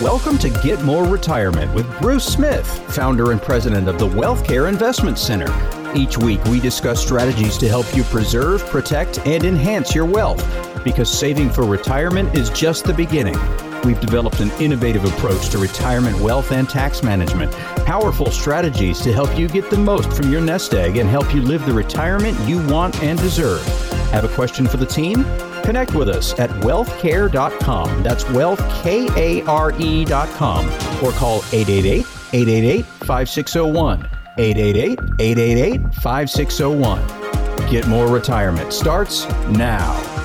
Welcome to Get More Retirement with Bruce Smith, founder and president of the Wealth Care Investment Center. Each week, we discuss strategies to help you preserve, protect, and enhance your wealth because saving for retirement is just the beginning. We've developed an innovative approach to retirement wealth and tax management, powerful strategies to help you get the most from your nest egg and help you live the retirement you want and deserve. Have a question for the team? Connect with us at wealthcare.com. That's wealthkare.com or call 888 888 5601. 888 888 5601. Get more retirement starts now.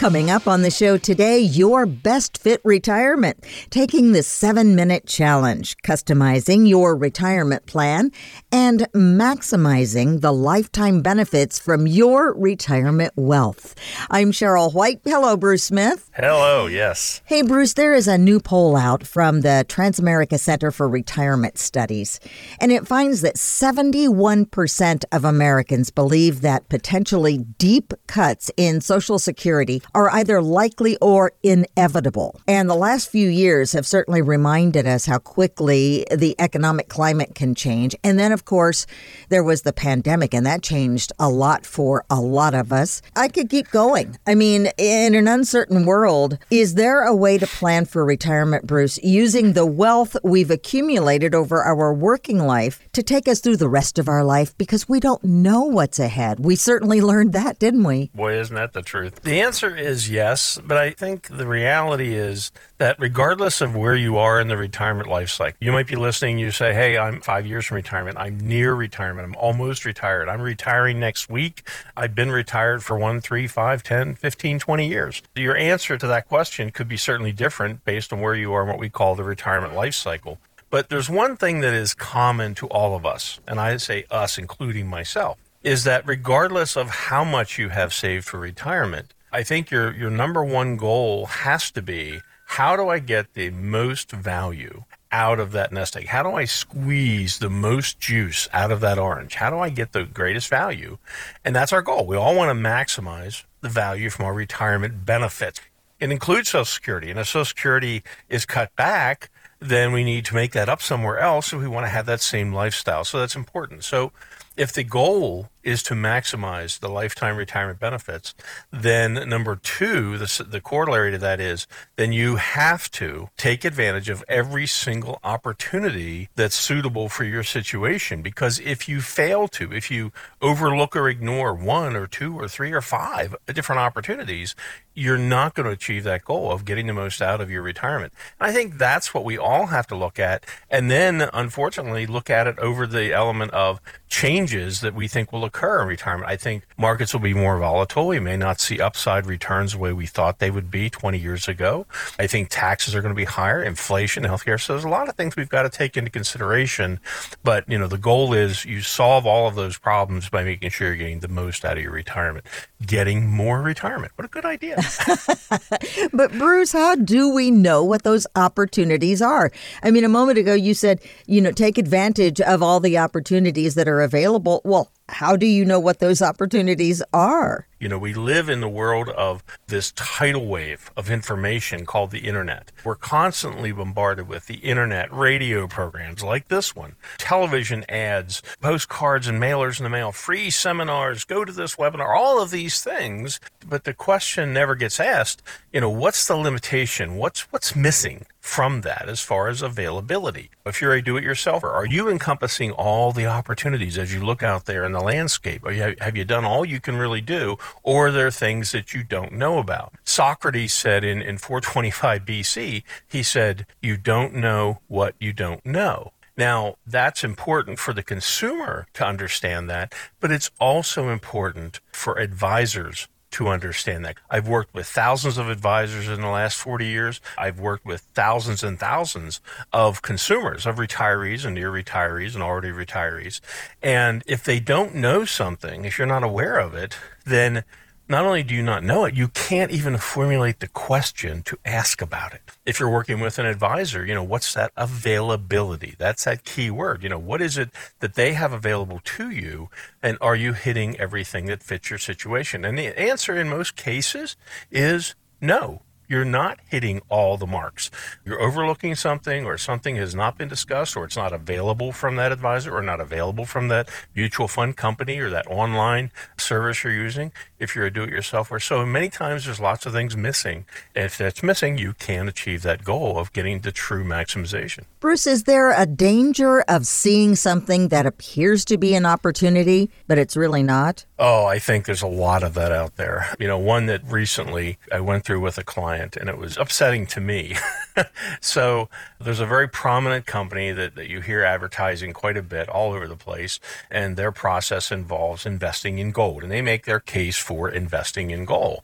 Coming up on the show today, your best fit retirement, taking the seven minute challenge, customizing your retirement plan, and maximizing the lifetime benefits from your retirement wealth. I'm Cheryl White. Hello, Bruce Smith. Hello, yes. Hey, Bruce, there is a new poll out from the Transamerica Center for Retirement Studies, and it finds that 71% of Americans believe that potentially deep cuts in Social Security are either likely or inevitable. And the last few years have certainly reminded us how quickly the economic climate can change. And then, of course, there was the pandemic, and that changed a lot for a lot of us. I could keep going. I mean, in an uncertain world, is there a way to plan for retirement, Bruce, using the wealth we've accumulated over our working life to take us through the rest of our life? Because we don't know what's ahead. We certainly learned that, didn't we? Boy, isn't that the truth? The answer is yes, but I think the reality is that regardless of where you are in the retirement life cycle, you might be listening, you say, Hey, I'm five years from retirement. I'm near retirement. I'm almost retired. I'm retiring next week. I've been retired for one, three, five, 10, 15, 20 years. Your answer to that question could be certainly different based on where you are and what we call the retirement life cycle. But there's one thing that is common to all of us, and I say us, including myself, is that regardless of how much you have saved for retirement, I think your your number one goal has to be how do I get the most value out of that nest egg? How do I squeeze the most juice out of that orange? How do I get the greatest value? And that's our goal. We all want to maximize the value from our retirement benefits. It includes Social Security. And if Social Security is cut back, then we need to make that up somewhere else if we want to have that same lifestyle. So that's important. So if the goal is to maximize the lifetime retirement benefits, then number two, the, the corollary to that is then you have to take advantage of every single opportunity that's suitable for your situation. Because if you fail to, if you overlook or ignore one or two or three or five different opportunities, you're not going to achieve that goal of getting the most out of your retirement. And I think that's what we all have to look at. And then, unfortunately, look at it over the element of changes that we think will occur in retirement. I think markets will be more volatile. We may not see upside returns the way we thought they would be 20 years ago. I think taxes are going to be higher, inflation, healthcare. So there's a lot of things we've got to take into consideration. But, you know, the goal is you solve all of those problems by making sure you're getting the most out of your retirement, getting more retirement. What a good idea. but Bruce, how do we know what those opportunities are? I mean, a moment ago you said, you know, take advantage of all the opportunities that are available. Well, how do you know what those opportunities are? You know, we live in the world of this tidal wave of information called the internet. We're constantly bombarded with the internet, radio programs like this one, television ads, postcards and mailers in the mail, free seminars, go to this webinar, all of these things. But the question never gets asked, you know, what's the limitation? What's what's missing from that as far as availability? If you're a do-it-yourselfer, are you encompassing all the opportunities as you look out there in the landscape? You, have you done all you can really do? or are there things that you don't know about? Socrates said in, in 425 BC, he said, You don't know what you don't know. Now, that's important for the consumer to understand that, but it's also important for advisors to understand that. I've worked with thousands of advisors in the last 40 years. I've worked with thousands and thousands of consumers, of retirees and near retirees and already retirees. And if they don't know something, if you're not aware of it, then not only do you not know it, you can't even formulate the question to ask about it. If you're working with an advisor, you know, what's that availability? That's that key word. You know, what is it that they have available to you? And are you hitting everything that fits your situation? And the answer in most cases is no you're not hitting all the marks. You're overlooking something, or something has not been discussed, or it's not available from that advisor, or not available from that mutual fund company or that online service you're using if you're a do it yourselfer. So many times there's lots of things missing. And if that's missing, you can achieve that goal of getting to true maximization. Bruce, is there a danger of seeing something that appears to be an opportunity, but it's really not? Oh, I think there's a lot of that out there. You know, one that recently I went through with a client and it was upsetting to me. so there's a very prominent company that, that you hear advertising quite a bit all over the place, and their process involves investing in gold, and they make their case for investing in gold.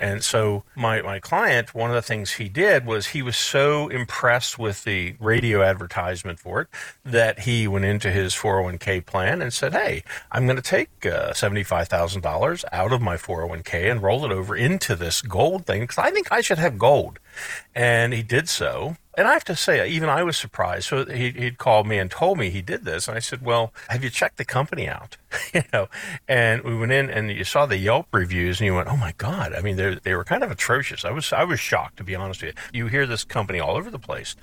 And so my, my client, one of the things he did was he was so impressed with the radio advertisement for it that he went into his 401k plan and said, Hey, I'm going to take uh, $75,000 out of my 401k and roll it over into this gold thing because I think I should have gold. And he did so. And I have to say, even I was surprised. So he, he'd called me and told me he did this. And I said, well, have you checked the company out? you know, and we went in and you saw the Yelp reviews and you went, oh my God. I mean, they were kind of atrocious. I was, I was shocked, to be honest with you. You hear this company all over the place.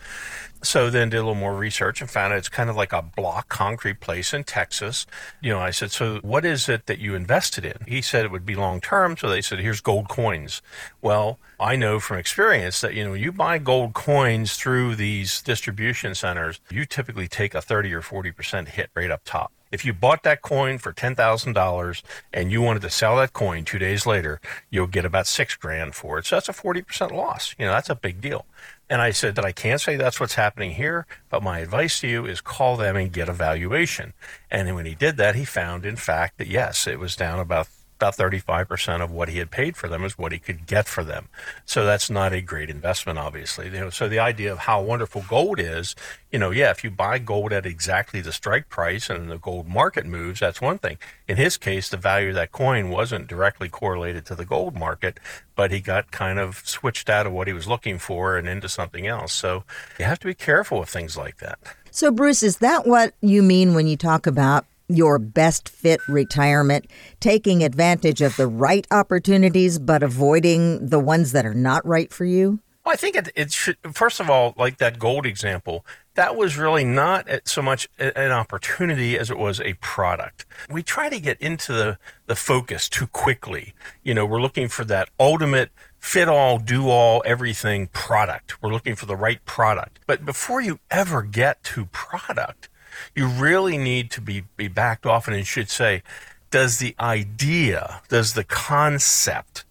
So then did a little more research and found out it's kind of like a block concrete place in Texas. You know, I said, so what is it that you invested in? He said it would be long term. So they said, here's gold coins. Well, I know from experience that, you know, you buy gold coins through these distribution centers, you typically take a 30 or 40% hit right up top. If you bought that coin for $10,000 and you wanted to sell that coin two days later, you'll get about six grand for it. So that's a 40% loss. You know, that's a big deal. And I said that I can't say that's what's happening here, but my advice to you is call them and get a valuation. And when he did that, he found, in fact, that yes, it was down about about 35% of what he had paid for them is what he could get for them. So that's not a great investment, obviously. You know, so the idea of how wonderful gold is, you know, yeah, if you buy gold at exactly the strike price and the gold market moves, that's one thing. In his case, the value of that coin wasn't directly correlated to the gold market, but he got kind of switched out of what he was looking for and into something else. So you have to be careful with things like that. So, Bruce, is that what you mean when you talk about your best fit retirement, taking advantage of the right opportunities, but avoiding the ones that are not right for you? Well, I think it, it should, first of all, like that gold example, that was really not so much an opportunity as it was a product. We try to get into the, the focus too quickly. You know, we're looking for that ultimate fit all, do all, everything product. We're looking for the right product. But before you ever get to product, you really need to be, be backed off and it should say, does the idea, does the concept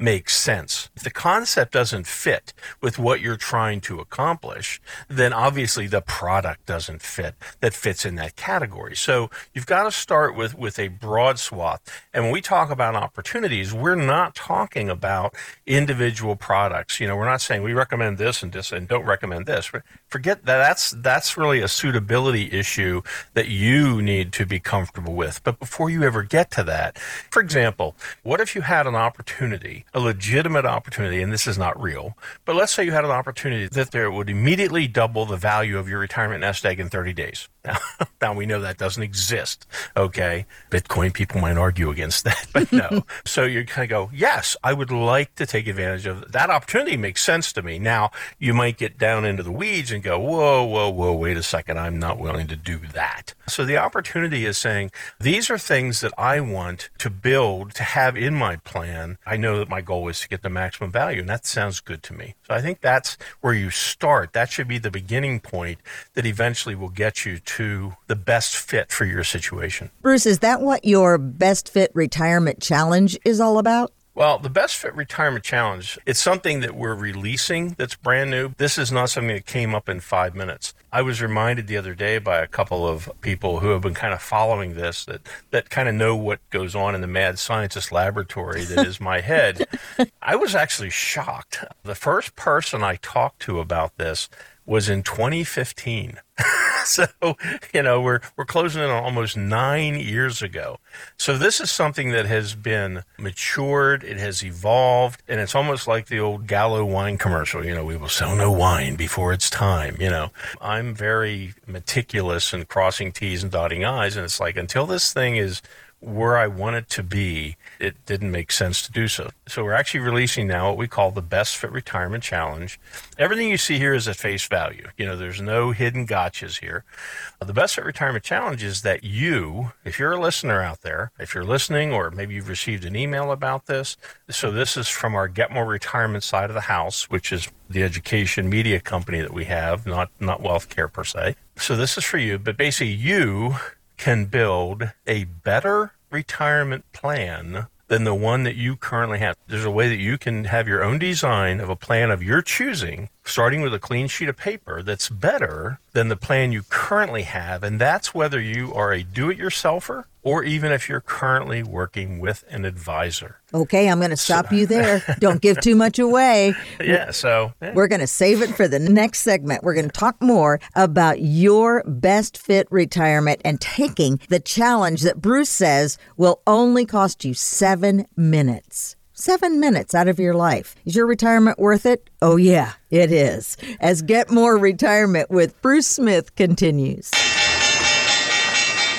makes sense. If the concept doesn't fit with what you're trying to accomplish, then obviously the product doesn't fit that fits in that category. So you've got to start with, with a broad swath. And when we talk about opportunities, we're not talking about individual products. You know, we're not saying we recommend this and this and don't recommend this. Forget that. That's, that's really a suitability issue that you need to be comfortable with. But before you ever get to that, for example, what if you had an opportunity a legitimate opportunity, and this is not real, but let's say you had an opportunity that there would immediately double the value of your retirement nest egg in 30 days. Now, we know that doesn't exist. Okay. Bitcoin people might argue against that, but no. so you kind of go, yes, I would like to take advantage of that opportunity makes sense to me. Now you might get down into the weeds and go, whoa, whoa, whoa, wait a second. I'm not willing to do that. So the opportunity is saying, these are things that I want to build to have in my plan. I know that my goal is to get the maximum value and that sounds good to me. So I think that's where you start. That should be the beginning point that eventually will get you to the best fit for your situation. Bruce, is that what your best fit retirement challenge is all about? Well, the Best Fit Retirement Challenge, it's something that we're releasing that's brand new. This is not something that came up in five minutes. I was reminded the other day by a couple of people who have been kind of following this that, that kind of know what goes on in the mad scientist laboratory that is my head. I was actually shocked. The first person I talked to about this was in 2015. so, you know, we're, we're closing in on almost nine years ago. So this is something that has been matured. It has evolved and it's almost like the old Gallo wine commercial. You know, we will sell no wine before it's time. You know, I'm very meticulous in crossing T's and dotting I's. And it's like, until this thing is where I wanted to be, it didn't make sense to do so. So we're actually releasing now what we call the Best Fit Retirement Challenge. Everything you see here is at face value. You know, there's no hidden gotchas here. The Best Fit Retirement Challenge is that you, if you're a listener out there, if you're listening, or maybe you've received an email about this, so this is from our Get More Retirement side of the house, which is the education media company that we have, not not wealth care per se. So this is for you, but basically you can build a better retirement plan than the one that you currently have. There's a way that you can have your own design of a plan of your choosing, starting with a clean sheet of paper that's better than the plan you currently have. And that's whether you are a do it yourselfer or even if you're currently working with an advisor. Okay, I'm going to stop so, you there. Don't give too much away. Yeah, so yeah. we're going to save it for the next segment. We're going to talk more about your best fit retirement and taking the challenge that Bruce says will only cost you seven minutes. Seven minutes out of your life. Is your retirement worth it? Oh, yeah, it is. As Get More Retirement with Bruce Smith continues.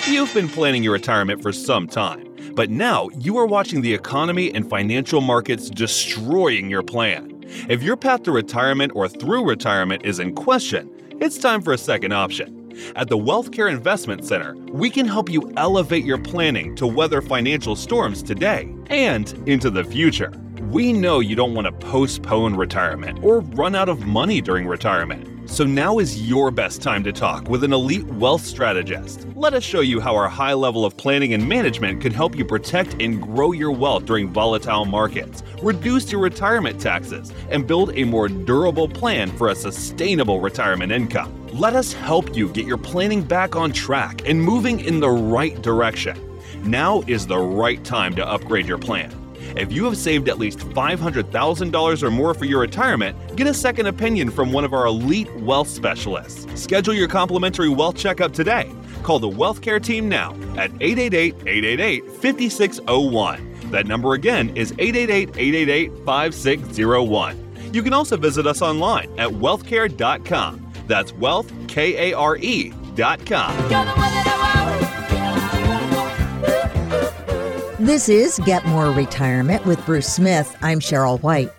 You've been planning your retirement for some time, but now you are watching the economy and financial markets destroying your plan. If your path to retirement or through retirement is in question, it's time for a second option. At the Wealthcare Investment Center, we can help you elevate your planning to weather financial storms today and into the future. We know you don't want to postpone retirement or run out of money during retirement. So now is your best time to talk with an elite wealth strategist. Let us show you how our high level of planning and management can help you protect and grow your wealth during volatile markets, reduce your retirement taxes, and build a more durable plan for a sustainable retirement income. Let us help you get your planning back on track and moving in the right direction. Now is the right time to upgrade your plan. If you have saved at least $500,000 or more for your retirement, get a second opinion from one of our elite wealth specialists. Schedule your complimentary wealth checkup today. Call the Wealth Care team now at 888 888 5601. That number again is 888 888 5601. You can also visit us online at wealthcare.com. That's wealthkare.com. This is Get More Retirement with Bruce Smith. I'm Cheryl White.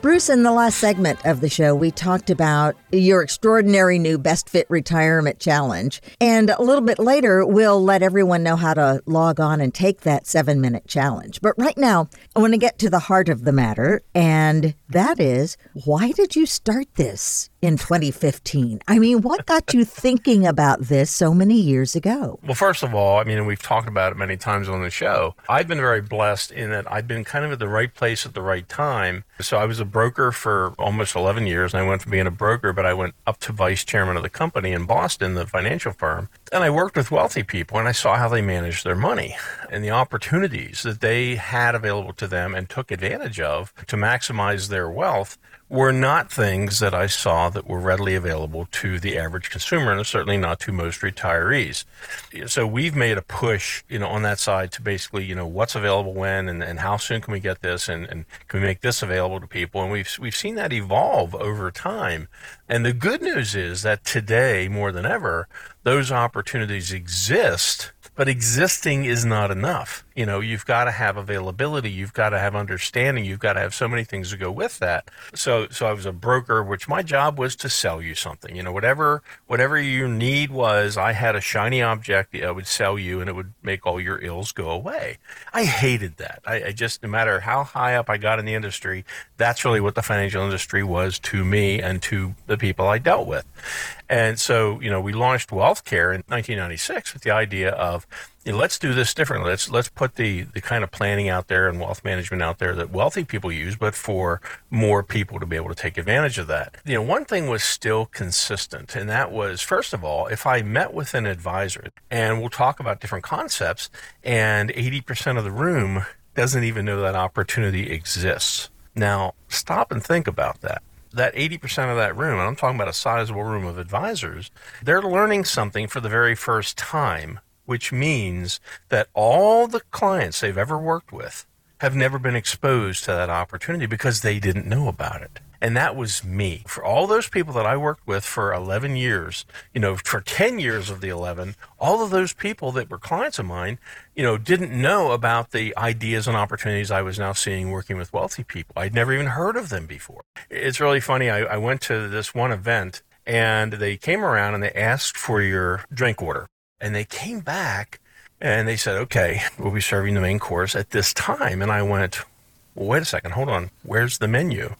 Bruce, in the last segment of the show, we talked about your extraordinary new Best Fit Retirement Challenge. And a little bit later, we'll let everyone know how to log on and take that seven minute challenge. But right now, I want to get to the heart of the matter. And that is why did you start this in 2015? I mean, what got you thinking about this so many years ago? Well, first of all, I mean, we've talked about it many times on the show. I've been very blessed in that I've been kind of at the right place at the right time. So I was a broker for almost 11 years, and I went from being a broker, but I went up to vice chairman of the company in Boston, the financial firm. And I worked with wealthy people, and I saw how they managed their money and the opportunities that they had available to them and took advantage of to maximize their wealth were not things that I saw that were readily available to the average consumer, and certainly not to most retirees. So we've made a push, you know, on that side to basically, you know, what's available when, and, and how soon can we get this, and, and can we make this available to people? And we've we've seen that evolve over time. And the good news is that today, more than ever, those opportunities exist but existing is not enough. You know, you've got to have availability, you've got to have understanding, you've got to have so many things to go with that. So, so I was a broker, which my job was to sell you something. You know, whatever whatever your need was, I had a shiny object I would sell you, and it would make all your ills go away. I hated that. I, I just, no matter how high up I got in the industry, that's really what the financial industry was to me and to the people I dealt with. And so, you know, we launched WealthCare in 1996 with the idea of you know, let's do this differently. Let's let's put the the kind of planning out there and wealth management out there that wealthy people use, but for more people to be able to take advantage of that. You know, one thing was still consistent, and that was first of all, if I met with an advisor and we'll talk about different concepts, and 80% of the room doesn't even know that opportunity exists. Now, stop and think about that that 80% of that room, and I'm talking about a sizable room of advisors, they're learning something for the very first time, which means that all the clients they've ever worked with have never been exposed to that opportunity because they didn't know about it. And that was me. For all those people that I worked with for 11 years, you know, for 10 years of the 11, all of those people that were clients of mine, you know, didn't know about the ideas and opportunities I was now seeing working with wealthy people. I'd never even heard of them before. It's really funny. I, I went to this one event and they came around and they asked for your drink order. And they came back and they said, okay, we'll be serving the main course at this time. And I went, well, wait a second, hold on. Where's the menu?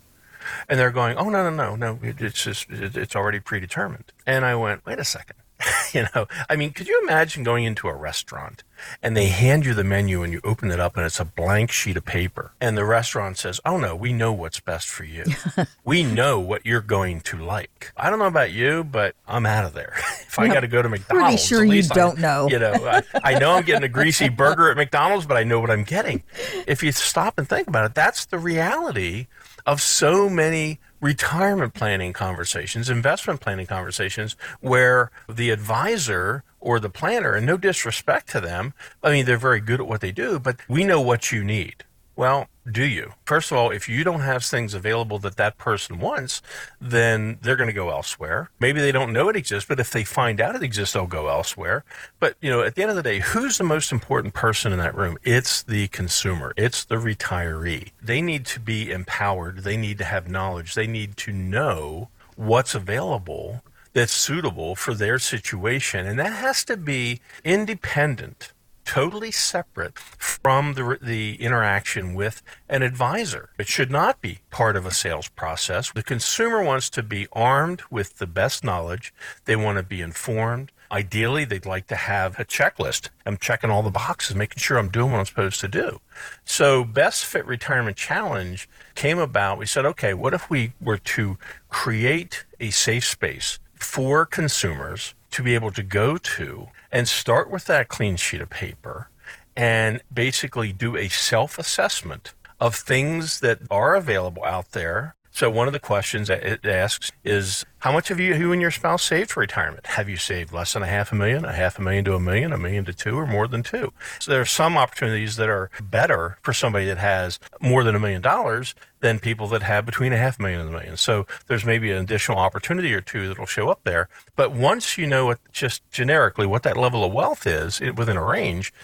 And they're going, oh, no, no, no, no. It's just, it's already predetermined. And I went, wait a second. you know, I mean, could you imagine going into a restaurant and they hand you the menu and you open it up and it's a blank sheet of paper and the restaurant says, "Oh no, we know what's best for you. we know what you're going to like." I don't know about you, but I'm out of there. if I got to go to McDonald's, pretty sure you don't I, know. You know, I, I know I'm getting a greasy burger at McDonald's, but I know what I'm getting. If you stop and think about it, that's the reality of so many retirement planning conversations, investment planning conversations, where the advisor or the planner, and no disrespect to them, I mean, they're very good at what they do, but we know what you need. Well, do you? First of all, if you don't have things available that that person wants, then they're going to go elsewhere. Maybe they don't know it exists, but if they find out it exists, they'll go elsewhere. But, you know, at the end of the day, who's the most important person in that room? It's the consumer. It's the retiree. They need to be empowered. They need to have knowledge. They need to know what's available that's suitable for their situation. And that has to be independent totally separate from the, the interaction with an advisor. It should not be part of a sales process. The consumer wants to be armed with the best knowledge. They want to be informed. Ideally, they'd like to have a checklist. I'm checking all the boxes, making sure I'm doing what I'm supposed to do. So, Best Fit Retirement Challenge came about. We said, okay, what if we were to create a safe space for consumers to be able to go to and start with that clean sheet of paper and basically do a self assessment of things that are available out there. So, one of the questions that it asks is How much have you, you and your spouse saved for retirement? Have you saved less than a half a million, a half a million to a million, a million to two, or more than two? So, there are some opportunities that are better for somebody that has more than a million dollars than people that have between a half million and a million. So there's maybe an additional opportunity or two that'll show up there. But once you know what, just generically what that level of wealth is within a range,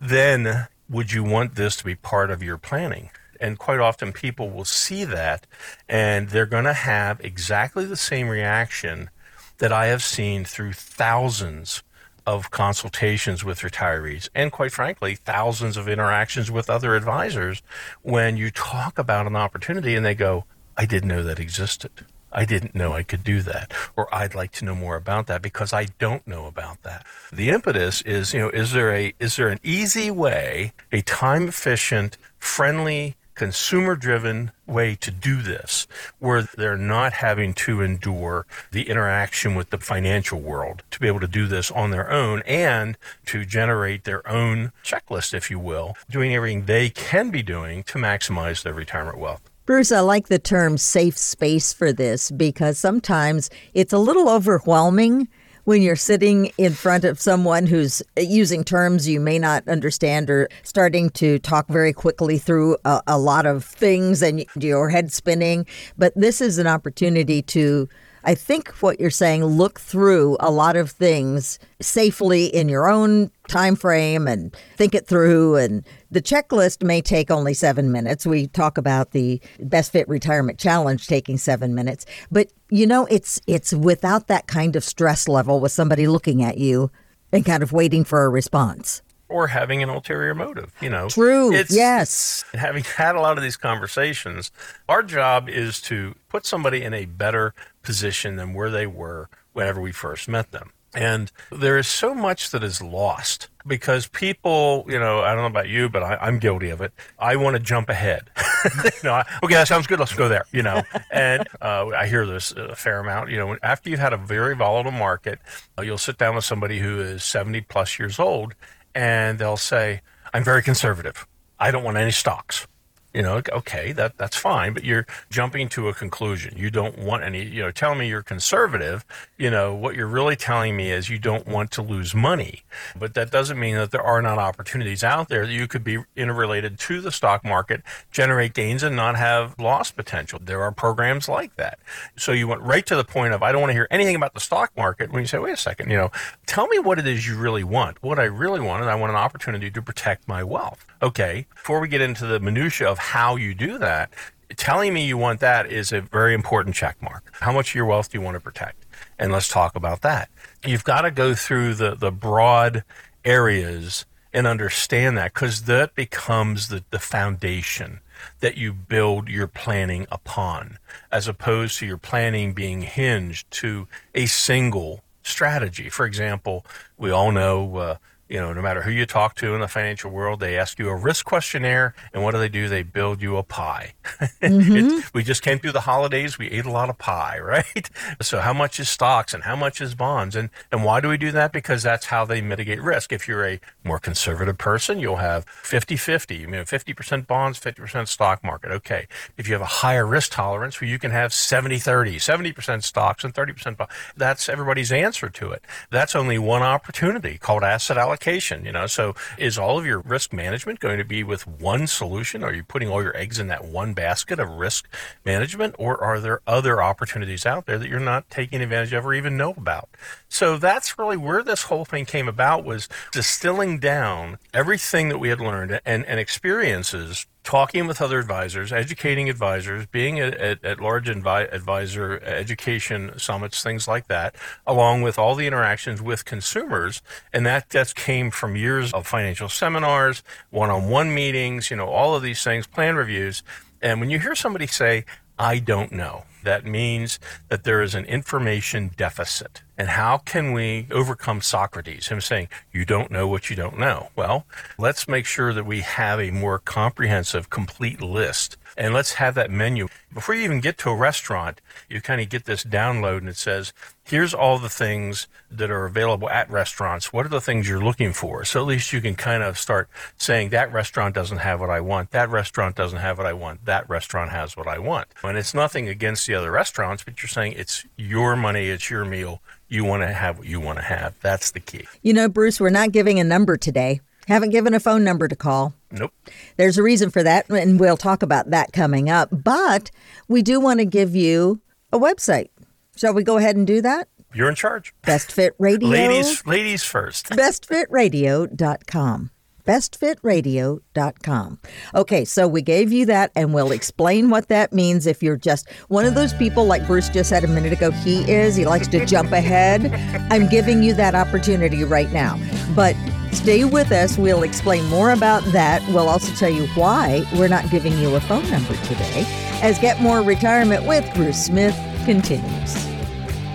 then would you want this to be part of your planning? And quite often people will see that and they're going to have exactly the same reaction that I have seen through thousands of consultations with retirees and quite frankly thousands of interactions with other advisors when you talk about an opportunity and they go i didn't know that existed. I didn't know i could do that or i'd like to know more about that because i don't know about that. The impetus is you know is there a is there an easy way a time efficient friendly consumer driven way to do this where they're not having to endure the interaction with the financial world to be able to do this on their own and to generate their own checklist, if you will, doing everything they can be doing to maximize their retirement wealth. Bruce, I like the term safe space for this because sometimes it's a little overwhelming when you're sitting in front of someone who's uh, using terms you may not understand or starting to talk very quickly through a, a lot of things and your head spinning. But this is an opportunity to I think what you're saying, look through a lot of things safely in your own time frame and think it through. And the checklist may take only seven minutes. We talk about the best fit retirement challenge taking seven minutes, but you know, it's it's without that kind of stress level with somebody looking at you and kind of waiting for a response or having an ulterior motive. You know, true. It's, yes. Having had a lot of these conversations, our job is to put somebody in a better position than where they were whenever we first met them. And there is so much that is lost because people, you know, I don't know about you, but I, am guilty of it. I want to jump ahead. you know, I, okay, that sounds good. Let's go there. You know, and uh, I hear this a fair amount. You know, after you've had a very volatile market, uh, you'll sit down with somebody who is 70 plus years old, and they'll say, I'm very conservative. I don't want any stocks. You know, okay, that that's fine, but you're jumping to a conclusion. You don't want any, you know, tell me you're conservative, you know, what you're really telling me is you don't want to lose money. But that doesn't mean that there are not opportunities out there that you could be interrelated to the stock market, generate gains and not have loss potential. There are programs like that. So you went right to the point of I don't want to hear anything about the stock market when you say, wait a second, you know, tell me what it is you really want. What I really want is I want an opportunity to protect my wealth. Okay, before we get into the minutia of how you do that, telling me you want that is a very important check mark. How much of your wealth do you want to protect? And let's talk about that. You've got to go through the, the broad areas and understand that because that becomes the, the foundation that you build your planning upon, as opposed to your planning being hinged to a single strategy. For example, we all know uh, you know, no matter who you talk to in the financial world, they ask you a risk questionnaire, and what do they do? They build you a pie. Mm-hmm. we just came through the holidays. We ate a lot of pie, right? So, how much is stocks and how much is bonds? And and why do we do that? Because that's how they mitigate risk. If you're a more conservative person, you'll have 50-50. You know, 50% bonds, 50% stock market. Okay. If you have a higher risk tolerance, where you can have 70-30, 70% stocks and 30% bonds. That's everybody's answer to it. That's only one opportunity called asset allocation allocation, you know. So is all of your risk management going to be with one solution? Are you putting all your eggs in that one basket of risk management or are there other opportunities out there that you're not taking advantage of or even know about? So that's really where this whole thing came about was distilling down everything that we had learned and, and experiences talking with other advisors, educating advisors, being at, at, large advisor education summits, things like that, along with all the interactions with consumers. And that just came from years of financial seminars, one on one meetings, you know, all of these things, plan reviews. And when you hear somebody say, I don't know, that means that there is an information deficit. And how can we overcome Socrates, him saying, You don't know what you don't know? Well, let's make sure that we have a more comprehensive, complete list. And let's have that menu. Before you even get to a restaurant, you kind of get this download and it says, here's all the things that are available at restaurants. What are the things you're looking for? So at least you can kind of start saying that restaurant doesn't have what I want. That restaurant doesn't have what I want. That restaurant has what I want. And it's nothing against the other restaurants, but you're saying it's your money. It's your meal you want to have what you want to have. That's the key. You know, Bruce, we're not giving a number today. Haven't given a phone number to call. Nope. There's a reason for that, and we'll talk about that coming up. But we do want to give you a website. Shall we go ahead and do that? You're in charge. Best Fit Radio. ladies, ladies first. bestfitradio.com bestfitradio.com. Okay, so we gave you that and we'll explain what that means if you're just one of those people like Bruce just said a minute ago he is, he likes to jump ahead. I'm giving you that opportunity right now. But stay with us, we'll explain more about that. We'll also tell you why we're not giving you a phone number today as Get More Retirement with Bruce Smith continues.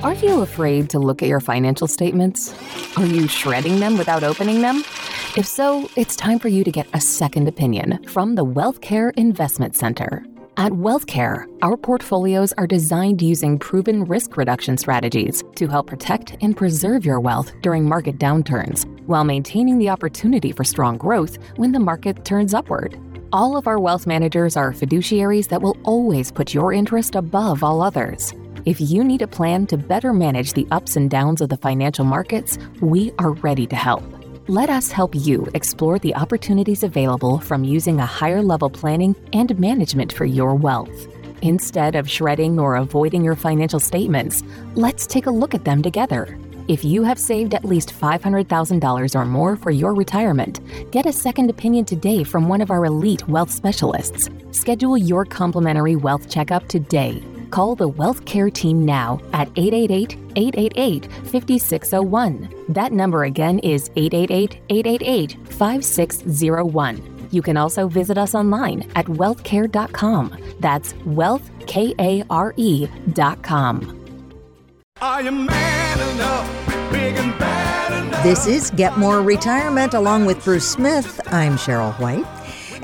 Are you afraid to look at your financial statements? Are you shredding them without opening them? If so, it's time for you to get a second opinion from the WealthCare Investment Center. At WealthCare, our portfolios are designed using proven risk reduction strategies to help protect and preserve your wealth during market downturns while maintaining the opportunity for strong growth when the market turns upward. All of our wealth managers are fiduciaries that will always put your interest above all others. If you need a plan to better manage the ups and downs of the financial markets, we are ready to help. Let us help you explore the opportunities available from using a higher level planning and management for your wealth. Instead of shredding or avoiding your financial statements, let's take a look at them together. If you have saved at least $500,000 or more for your retirement, get a second opinion today from one of our elite wealth specialists. Schedule your complimentary wealth checkup today Call the Wealth Care team now at 888 888 5601. That number again is 888 888 5601. You can also visit us online at wealthcare.com. That's wealthkare.com. I am man enough, big and bad enough. This is Get More Retirement along with Bruce Smith. I'm Cheryl White.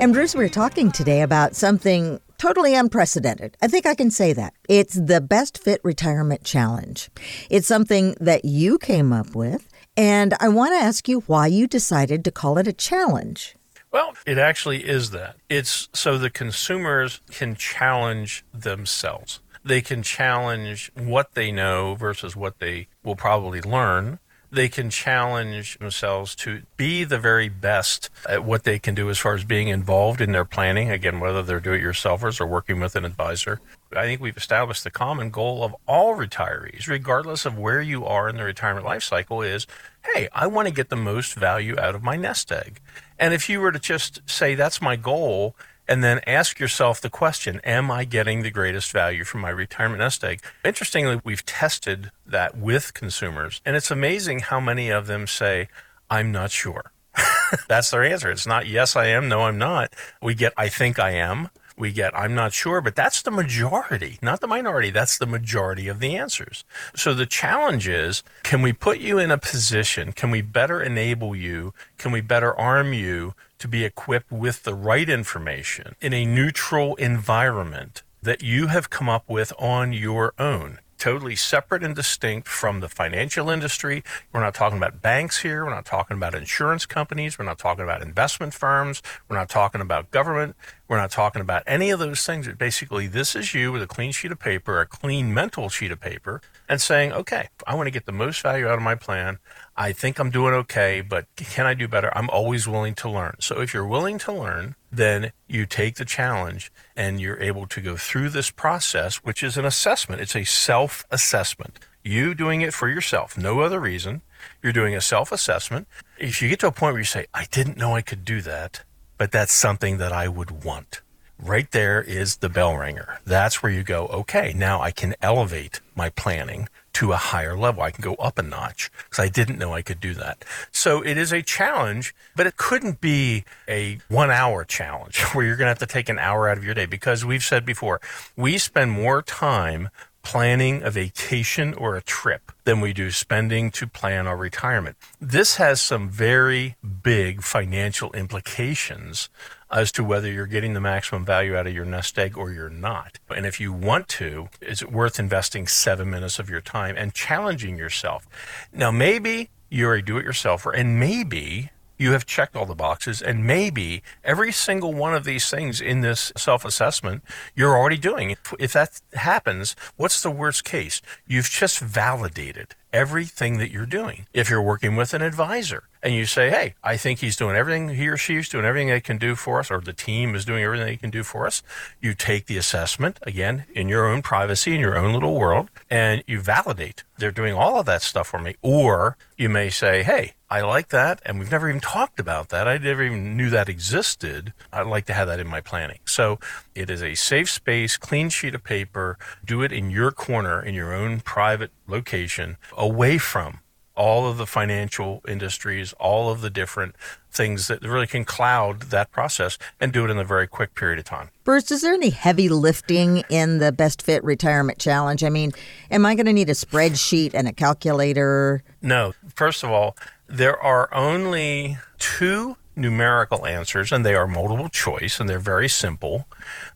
And Bruce, we're talking today about something totally unprecedented. I think I can say that. It's the Best Fit Retirement Challenge. It's something that you came up with, and I want to ask you why you decided to call it a challenge. Well, it actually is that. It's so the consumers can challenge themselves. They can challenge what they know versus what they will probably learn they can challenge themselves to be the very best at what they can do as far as being involved in their planning. Again, whether they're do it yourselfers or working with an advisor. I think we've established the common goal of all retirees, regardless of where you are in the retirement life cycle, is hey, I want to get the most value out of my nest egg. And if you were to just say that's my goal, and then ask yourself the question Am I getting the greatest value from my retirement nest egg? Interestingly, we've tested that with consumers, and it's amazing how many of them say, I'm not sure. That's their answer. It's not yes, I am, no, I'm not. We get I think I am. We get I'm not sure, but that's the majority, not the minority. That's the majority of the answers. So the challenge is can we put you in a position? Can we better enable you? Can we better arm you to be equipped with the right information in a neutral environment that you have come up with on your own totally separate and distinct from the financial industry. We're not talking about banks here. We're not talking about insurance companies. We're not talking about investment firms. We're not talking about government. We're not talking about any of those things. Basically, this is you with a clean sheet of paper, a clean mental sheet of paper, and saying, okay, I want to get the most value out of my plan. I think I'm doing okay, but can I do better? I'm always willing to learn. So if you're willing to learn, then you take the challenge and you're able to go through this process, which is an assessment. It's a self assessment. You doing it for yourself, no other reason. You're doing a self assessment. If you get to a point where you say, I didn't know I could do that, but that's something that I would want. Right there is the bell ringer. That's where you go, okay, now I can elevate my planning to a higher level. I can go up a notch because I didn't know I could do that. So it is a challenge, but it couldn't be a one hour challenge where you're going to have to take an hour out of your day because we've said before, we spend more time planning a vacation or a trip than we do spending to plan our retirement. This has some very big financial implications as to whether you're getting the maximum value out of your nest egg or you're not. And if you want to, is it worth investing seven minutes of your time and challenging yourself? Now, maybe you're a do it yourselfer, and maybe you have checked all the boxes, and maybe every single one of these things in this self assessment you're already doing. If, if, that happens, what's the worst case? You've just validated everything that you're doing. If you're working with an advisor and you say, Hey, I think he's doing everything, he or she is doing everything they can do for us, or the team is doing everything they can do for us, you take the assessment again in your own privacy, in your own little world, and you validate they're doing all of that stuff for me. Or you may say, Hey, I like that. And we've never even talked about that. I never even knew that existed. I'd like to have that in my planning. So it is a safe space, clean sheet of paper. Do it in your corner, in your own private location, away from all of the financial industries, all of the different things that really can cloud that process and do it in a very quick period of time. Bruce, is there any heavy lifting in the Best Fit Retirement Challenge? I mean, am I going to need a spreadsheet and a calculator? No. First of all, there are only two numerical answers, and they are multiple choice, and they're very simple.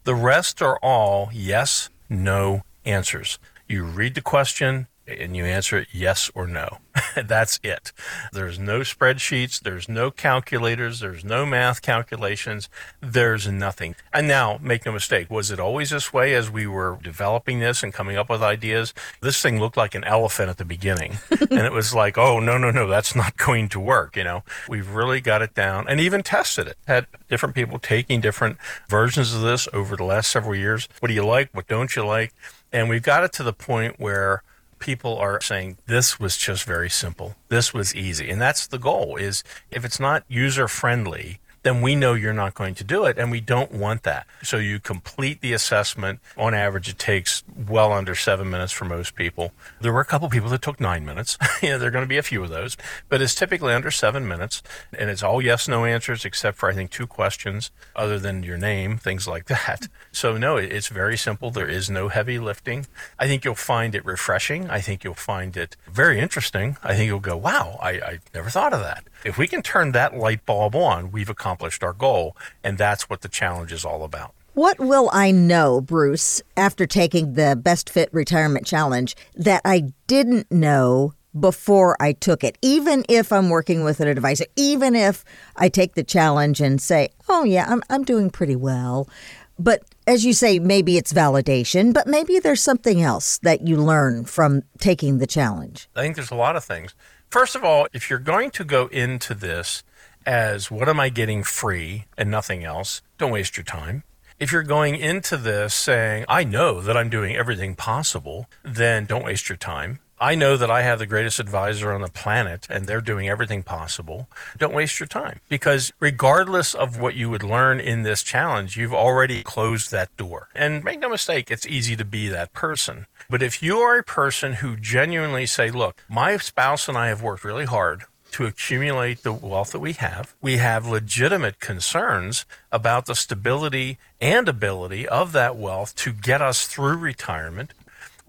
The rest are all yes, no answers. You read the question, and you answer it yes or no. That's it. There's no spreadsheets, there's no calculators, there's no math calculations, there's nothing. And now, make no mistake, was it always this way as we were developing this and coming up with ideas? This thing looked like an elephant at the beginning. and it was like, oh, no, no, no, that's not going to work. You know, we've really got it down and even tested it. Had different people taking different versions of this over the last several years. What do you like? What don't you like? And we've got it to the point where people are saying this was just very simple. This was easy. And that's the goal is if it's not user friendly, then we know you're not going to do it and we don't want that. So you complete the assessment. On average, it takes well under seven minutes for most people. There were a couple people that took nine minutes. there are going to be a few of those, but it's typically under seven minutes and it's all yes, no answers except for I think two questions other than your name, things like that. So no, it's very simple. There is no heavy lifting. I think you'll find it refreshing. I think you'll find it very interesting. I think you'll go, wow, I, I never thought of that. If we can turn that light bulb on, we've accomplished our goal. And that's what the challenge is all about. What will I know, Bruce, after taking the Best Fit Retirement Challenge that I didn't know before I took it, even if I'm working with an advisor, even if I take the challenge and say, oh, yeah, I'm, I'm doing pretty well. But as you say, maybe it's validation, but maybe there's something else that you learn from taking the challenge. I think there's a lot of things. First of all, if you're going to go into this as what am I getting free and nothing else, don't waste your time. If you're going into this saying, I know that I'm doing everything possible, then don't waste your time. I know that I have the greatest advisor on the planet and they're doing everything possible. Don't waste your time because regardless of what you would learn in this challenge, you've already closed that door. And make no mistake, it's easy to be that person. But if you are a person who genuinely say, look, my spouse and I have worked really hard to accumulate the wealth that we have. We have legitimate concerns about the stability and ability of that wealth to get us through retirement.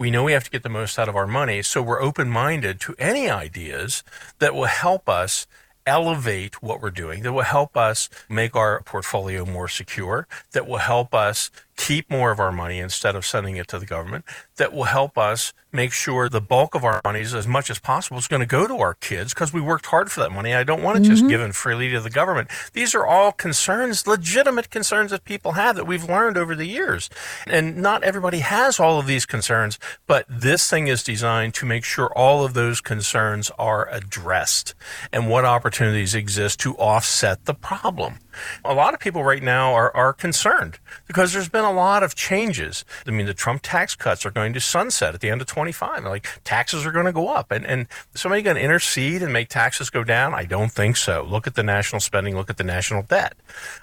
We know we have to get the most out of our money, so we're open minded to any ideas that will help us elevate what we're doing, that will help us make our portfolio more secure, that will help us keep more of our money instead of sending it to the government, that will help us make sure the bulk of our monies, as much as possible, is going to go to our kids because we worked hard for that money. I don't want it mm-hmm. just given freely to the government. These are all concerns, legitimate concerns that people have that we've learned over the years. And not everybody has all of these concerns, but this thing is designed to make sure all of those concerns are addressed and what opportunities exist to offset the problem. A lot of people right now are, are concerned because there's been a lot of changes. I mean, the Trump tax cuts are going to sunset at the end of 25. Like taxes are going to go up. And, and somebody going to intercede and make taxes go down? I don't think so. Look at the national spending. Look at the national debt.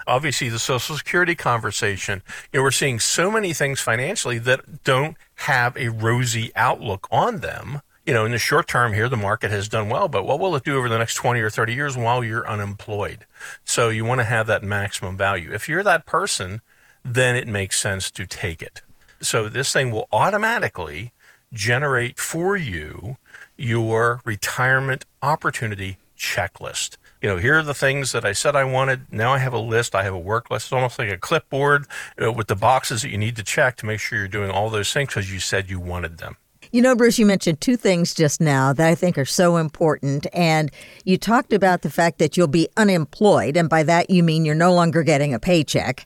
Obviously, the Social Security conversation, you know, we're seeing so many things financially that don't have a rosy outlook on them you know, in the short term here, the market has done well, but what will it do over the next 20 or 30 years while you're unemployed? So you want to have that maximum value. If you're that person, then it makes sense to take it. So this thing will automatically generate for you your retirement opportunity checklist. You know, here are the things that I said I wanted. Now I have a list. I have a work list. It's almost like a clipboard with the boxes that you need to check to make sure you're doing all those things because you said you wanted them. You know, Bruce, you mentioned two things just now that I think are so important. And you talked about the fact that you'll be unemployed. And by that, you mean you're no longer getting a paycheck.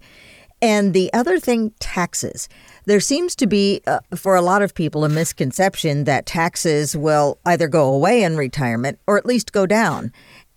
And the other thing, taxes. There seems to be, uh, for a lot of people, a misconception that taxes will either go away in retirement or at least go down.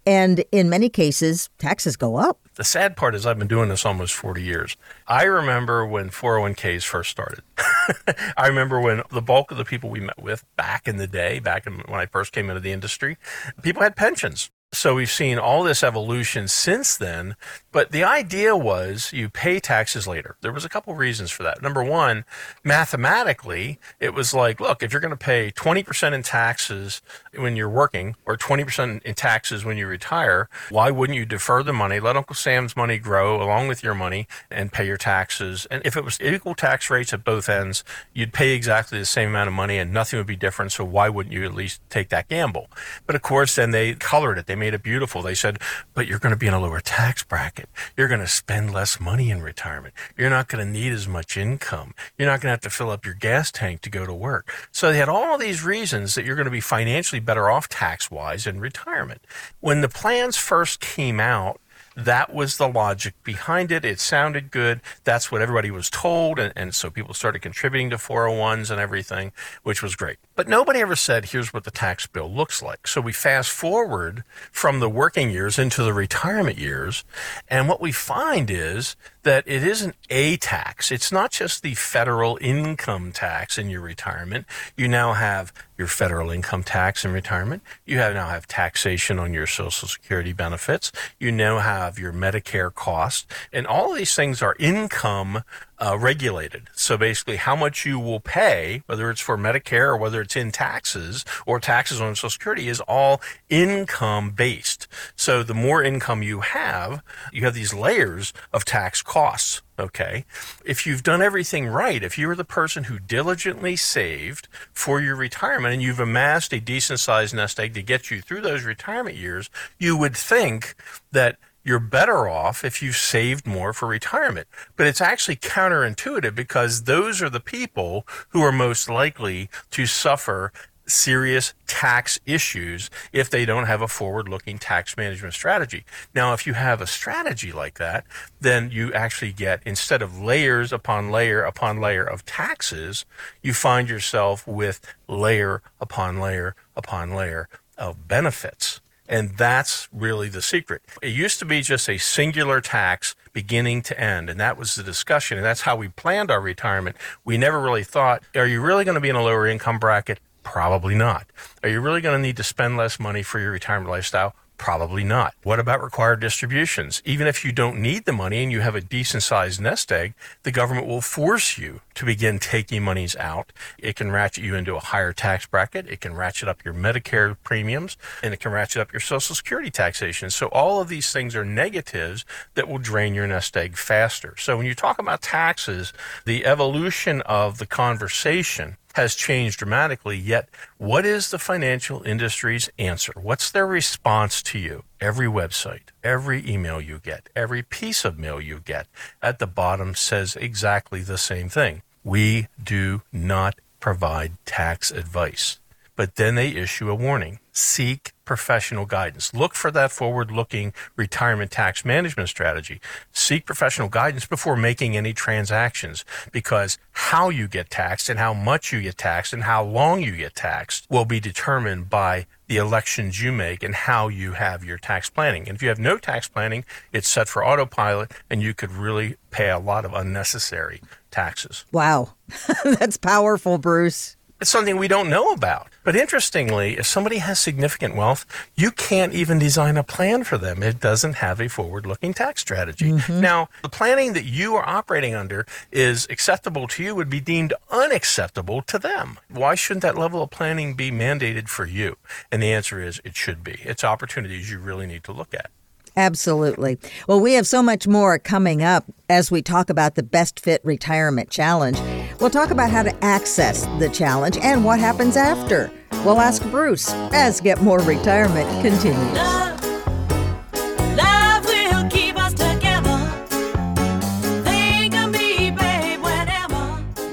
And in many cases, taxes go up. The sad part is I've been doing this almost 40 years. I remember when 401ks first started. I remember when the bulk of the people we met with back in the day, back when I first came into the industry, people had pensions. So we've seen all this evolution since then, but the idea was you pay taxes later. There was a couple reasons for that. Number one, mathematically, it was like, look, if you're going to pay 20% in taxes when you're working or 20% in taxes when you retire, why wouldn't you defer the money, let Uncle Sam's money grow along with your money and pay your taxes? And if it was equal tax rates at both ends, you'd pay exactly the same amount of money and nothing would be different. So why wouldn't you at least take that gamble? But of course, then they colored it. They made it beautiful. They said, but you're going to be in a lower tax bracket. You're going to spend less money in retirement. You're not going to need as much income. You're not going to have to fill up your gas tank to go to work. So they had all these reasons that you're going to be financially better off tax wise in retirement. When the plans first came out, that was the logic behind it. It sounded good. That's what everybody was told. And, and so people started contributing to 401s and everything, which was great. But nobody ever said, here's what the tax bill looks like. So we fast forward from the working years into the retirement years. And what we find is that it isn't a tax. It's not just the federal income tax in your retirement. You now have your federal income tax in retirement. You have now have taxation on your social security benefits. You now have your Medicare costs and all of these things are income uh, regulated. So basically, how much you will pay, whether it's for Medicare or whether it's in taxes or taxes on Social Security, is all income based. So the more income you have, you have these layers of tax costs. Okay. If you've done everything right, if you are the person who diligently saved for your retirement and you've amassed a decent sized nest egg to get you through those retirement years, you would think that you're better off if you've saved more for retirement. But it's actually counterintuitive because those are the people who are most likely to suffer serious tax issues if they don't have a forward looking tax management strategy. Now, if you have a strategy like that, then you actually get, instead of layers upon layer upon layer of taxes, you find yourself with layer upon layer upon layer of benefits. And that's really the secret. It used to be just a singular tax beginning to end. And that was the discussion. And that's how we planned our retirement. We never really thought, are you really going to be in a lower income bracket? Probably not. Are you really going to need to spend less money for your retirement lifestyle? Probably not. What about required distributions? Even if you don't need the money and you have a decent sized nest egg, the government will force you to begin taking monies out. It can ratchet you into a higher tax bracket. It can ratchet up your Medicare premiums and it can ratchet up your Social Security taxation. So all of these things are negatives that will drain your nest egg faster. So when you talk about taxes, the evolution of the conversation has changed dramatically. Yet, what is the financial industry's answer? What's their response to you? Every website, every email you get, every piece of mail you get at the bottom says exactly the same thing. We do not provide tax advice. But then they issue a warning seek professional guidance. Look for that forward looking retirement tax management strategy. Seek professional guidance before making any transactions because how you get taxed and how much you get taxed and how long you get taxed will be determined by the elections you make and how you have your tax planning. And if you have no tax planning, it's set for autopilot and you could really pay a lot of unnecessary taxes. Wow. That's powerful, Bruce. It's something we don't know about. But interestingly, if somebody has significant wealth, you can't even design a plan for them. It doesn't have a forward looking tax strategy. Mm-hmm. Now, the planning that you are operating under is acceptable to you would be deemed unacceptable to them. Why shouldn't that level of planning be mandated for you? And the answer is it should be. It's opportunities you really need to look at. Absolutely. Well, we have so much more coming up as we talk about the Best Fit Retirement Challenge. We'll talk about how to access the challenge and what happens after. We'll ask Bruce as Get More Retirement continues. Love, love will keep us together. Me, babe,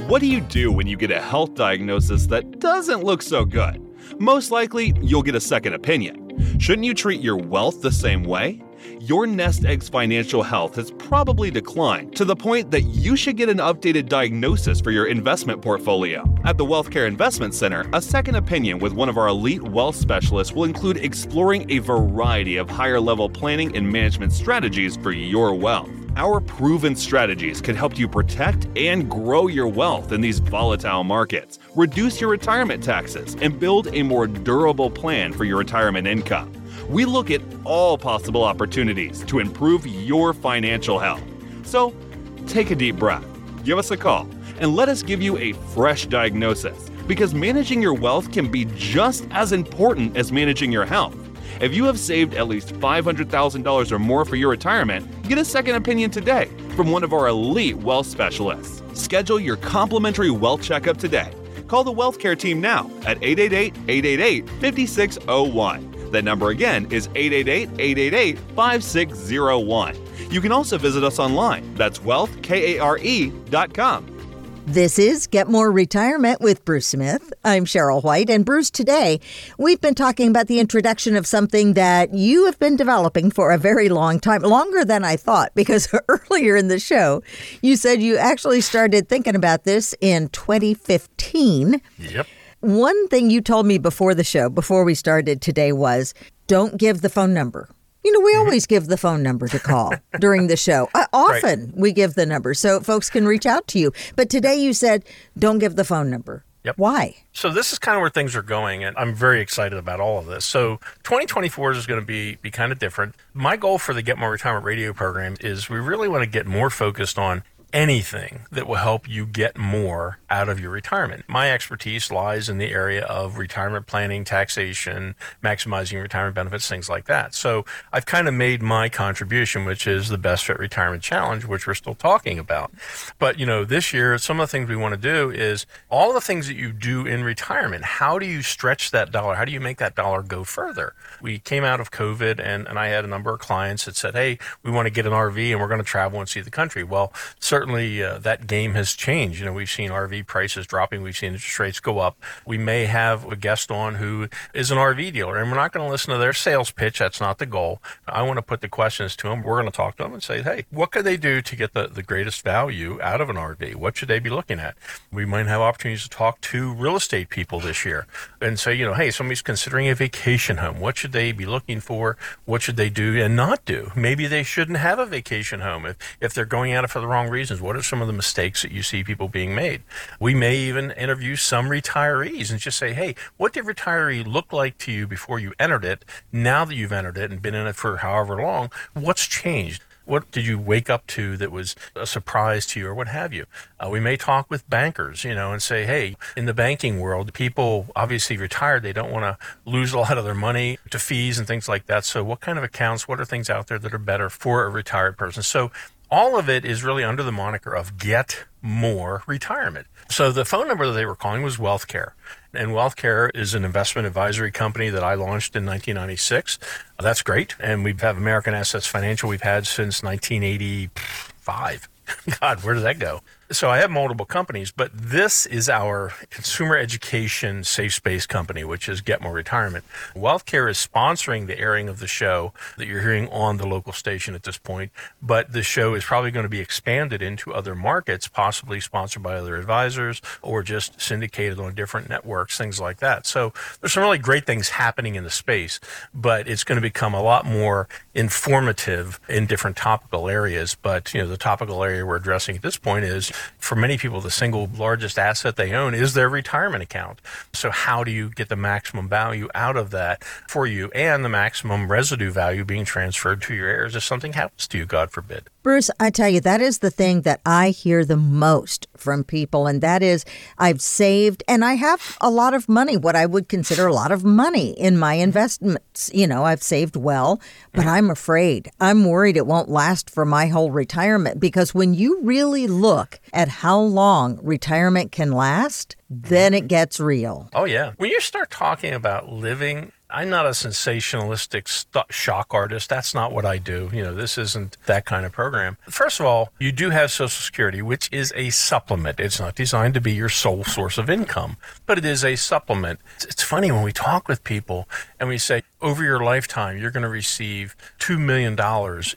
what do you do when you get a health diagnosis that doesn't look so good? Most likely, you'll get a second opinion. Shouldn't you treat your wealth the same way? Your nest egg's financial health has probably declined to the point that you should get an updated diagnosis for your investment portfolio. At the Wealthcare Investment Center, a second opinion with one of our elite wealth specialists will include exploring a variety of higher level planning and management strategies for your wealth. Our proven strategies can help you protect and grow your wealth in these volatile markets, reduce your retirement taxes, and build a more durable plan for your retirement income we look at all possible opportunities to improve your financial health. So, take a deep breath, give us a call, and let us give you a fresh diagnosis because managing your wealth can be just as important as managing your health. If you have saved at least $500,000 or more for your retirement, get a second opinion today from one of our elite wealth specialists. Schedule your complimentary wealth checkup today. Call the Wealth Care team now at 888 888 5601 that number again is 888 888 5601. You can also visit us online. That's wealthkare.com. This is Get More Retirement with Bruce Smith. I'm Cheryl White. And Bruce, today we've been talking about the introduction of something that you have been developing for a very long time, longer than I thought, because earlier in the show you said you actually started thinking about this in 2015. Yep. One thing you told me before the show, before we started today, was don't give the phone number. You know, we mm-hmm. always give the phone number to call during the show. Uh, often right. we give the number so folks can reach out to you. But today you said don't give the phone number. Yep. Why? So this is kind of where things are going, and I'm very excited about all of this. So 2024 is going to be be kind of different. My goal for the Get More Retirement Radio program is we really want to get more focused on anything that will help you get more out of your retirement. My expertise lies in the area of retirement planning, taxation, maximizing retirement benefits, things like that. So I've kind of made my contribution, which is the Best Fit Retirement Challenge, which we're still talking about. But, you know, this year, some of the things we want to do is all the things that you do in retirement. How do you stretch that dollar? How do you make that dollar go further? We came out of COVID and, and I had a number of clients that said, Hey, we want to get an RV and we're going to travel and see the country. Well, certainly certainly uh, that game has changed. You know, we've seen RV prices dropping, we've seen interest rates go up. We may have a guest on who is an RV dealer, and we're not going to listen to their sales pitch. That's not the goal. I want to put the questions to them. We're going to talk to them and say, hey, what could they do to get the, the greatest value out of an RV? What should they be looking at? We might have opportunities to talk to real estate people this year and say, you know, hey, somebody's considering a vacation home. What should they be looking for? What should they do and not do? Maybe they shouldn't have a vacation home if, if they're going at it for the wrong reasons. What are some of the mistakes that you see people being made? We may even interview some retirees and just say, hey, what did retiree look like to you before you entered it? Now that you've entered it and been in it for however long, what's changed? What did you wake up to that was a surprise to you or what have you? Uh, we may talk with bankers, you know, and say, hey, in the banking world, people obviously retired. They don't want to lose a lot of their money to fees and things like that. So, what kind of accounts, what are things out there that are better for a retired person? So, all of it is really under the moniker of Get More Retirement. So the phone number that they were calling was WealthCare. And WealthCare is an investment advisory company that I launched in 1996. That's great. And we have American Assets Financial we've had since 1985. God, where did that go? So I have multiple companies, but this is our consumer education safe space company, which is Get More Retirement. WealthCare is sponsoring the airing of the show that you're hearing on the local station at this point, but the show is probably going to be expanded into other markets, possibly sponsored by other advisors or just syndicated on different networks, things like that. So there's some really great things happening in the space, but it's going to become a lot more informative in different topical areas. But, you know, the topical area we're addressing at this point is for many people, the single largest asset they own is their retirement account. So, how do you get the maximum value out of that for you and the maximum residue value being transferred to your heirs if something happens to you, God forbid? Bruce, I tell you, that is the thing that I hear the most from people. And that is, I've saved and I have a lot of money, what I would consider a lot of money in my investments. You know, I've saved well, but I'm afraid. I'm worried it won't last for my whole retirement because when you really look at how long retirement can last, then it mm-hmm. gets real. Oh, yeah. When you start talking about living I'm not a sensationalistic st- shock artist. That's not what I do. You know, this isn't that kind of program. First of all, you do have Social Security, which is a supplement. It's not designed to be your sole source of income, but it is a supplement. It's funny when we talk with people and we say, over your lifetime, you're going to receive $2 million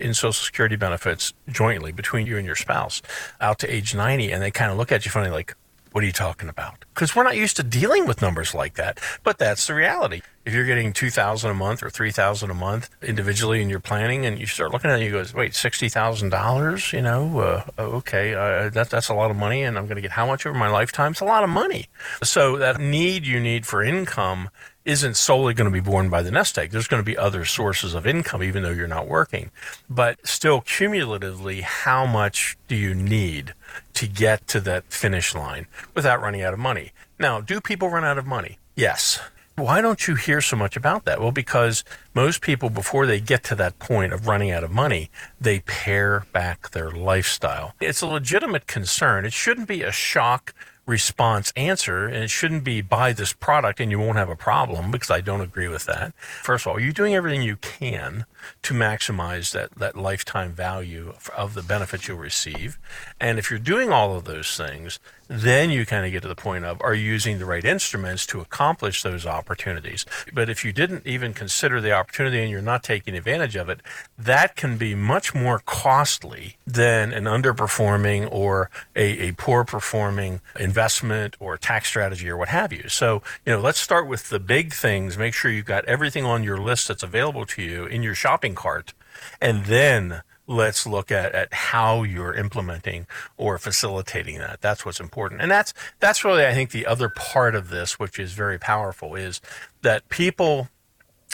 in Social Security benefits jointly between you and your spouse out to age 90. And they kind of look at you funny, like, what are you talking about? Because we're not used to dealing with numbers like that. But that's the reality. If you're getting two thousand a month or three thousand a month individually in your planning, and you start looking at it, you go, "Wait, sixty thousand dollars? You know, uh, okay, uh, that that's a lot of money, and I'm going to get how much over my lifetime? It's a lot of money. So that need you need for income isn't solely going to be borne by the nest egg. There's going to be other sources of income, even though you're not working. But still, cumulatively, how much do you need to get to that finish line without running out of money? Now, do people run out of money? Yes. Why don't you hear so much about that? Well, because most people, before they get to that point of running out of money, they pare back their lifestyle. It's a legitimate concern. It shouldn't be a shock response answer, and it shouldn't be buy this product and you won't have a problem because I don't agree with that. First of all, you're doing everything you can to maximize that, that lifetime value of the benefits you'll receive. And if you're doing all of those things, then you kind of get to the point of are you using the right instruments to accomplish those opportunities? But if you didn't even consider the opportunity and you're not taking advantage of it, that can be much more costly than an underperforming or a, a poor performing investment or tax strategy or what have you. So, you know, let's start with the big things. Make sure you've got everything on your list that's available to you in your shopping cart. And then let's look at, at how you're implementing or facilitating that. That's what's important. And that's that's really I think the other part of this, which is very powerful, is that people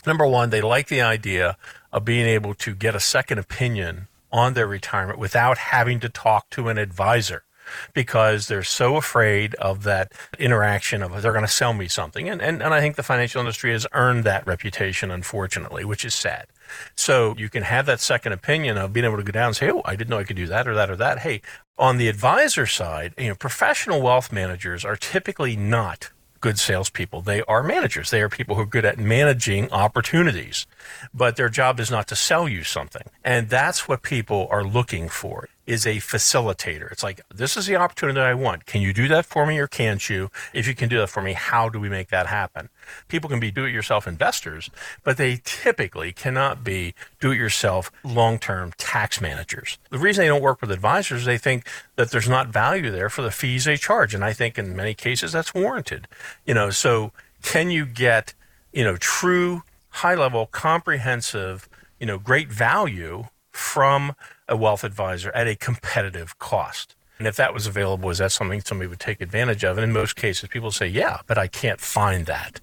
number one, they like the idea of being able to get a second opinion on their retirement without having to talk to an advisor because they're so afraid of that interaction of they're going to sell me something. And, and, and I think the financial industry has earned that reputation, unfortunately, which is sad. So you can have that second opinion of being able to go down and say, oh, I didn't know I could do that or that or that. Hey, on the advisor side, you know, professional wealth managers are typically not good salespeople. They are managers. They are people who are good at managing opportunities, but their job is not to sell you something. And that's what people are looking for. Is a facilitator. It's like, this is the opportunity that I want. Can you do that for me or can't you? If you can do that for me, how do we make that happen? People can be do it yourself investors, but they typically cannot be do it yourself long term tax managers. The reason they don't work with advisors, is they think that there's not value there for the fees they charge. And I think in many cases that's warranted. You know, so can you get, you know, true high level, comprehensive, you know, great value from a wealth advisor at a competitive cost. And if that was available, is that something somebody would take advantage of? And in most cases, people say, yeah, but I can't find that.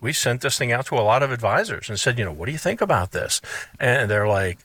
We sent this thing out to a lot of advisors and said, you know, what do you think about this? And they're like,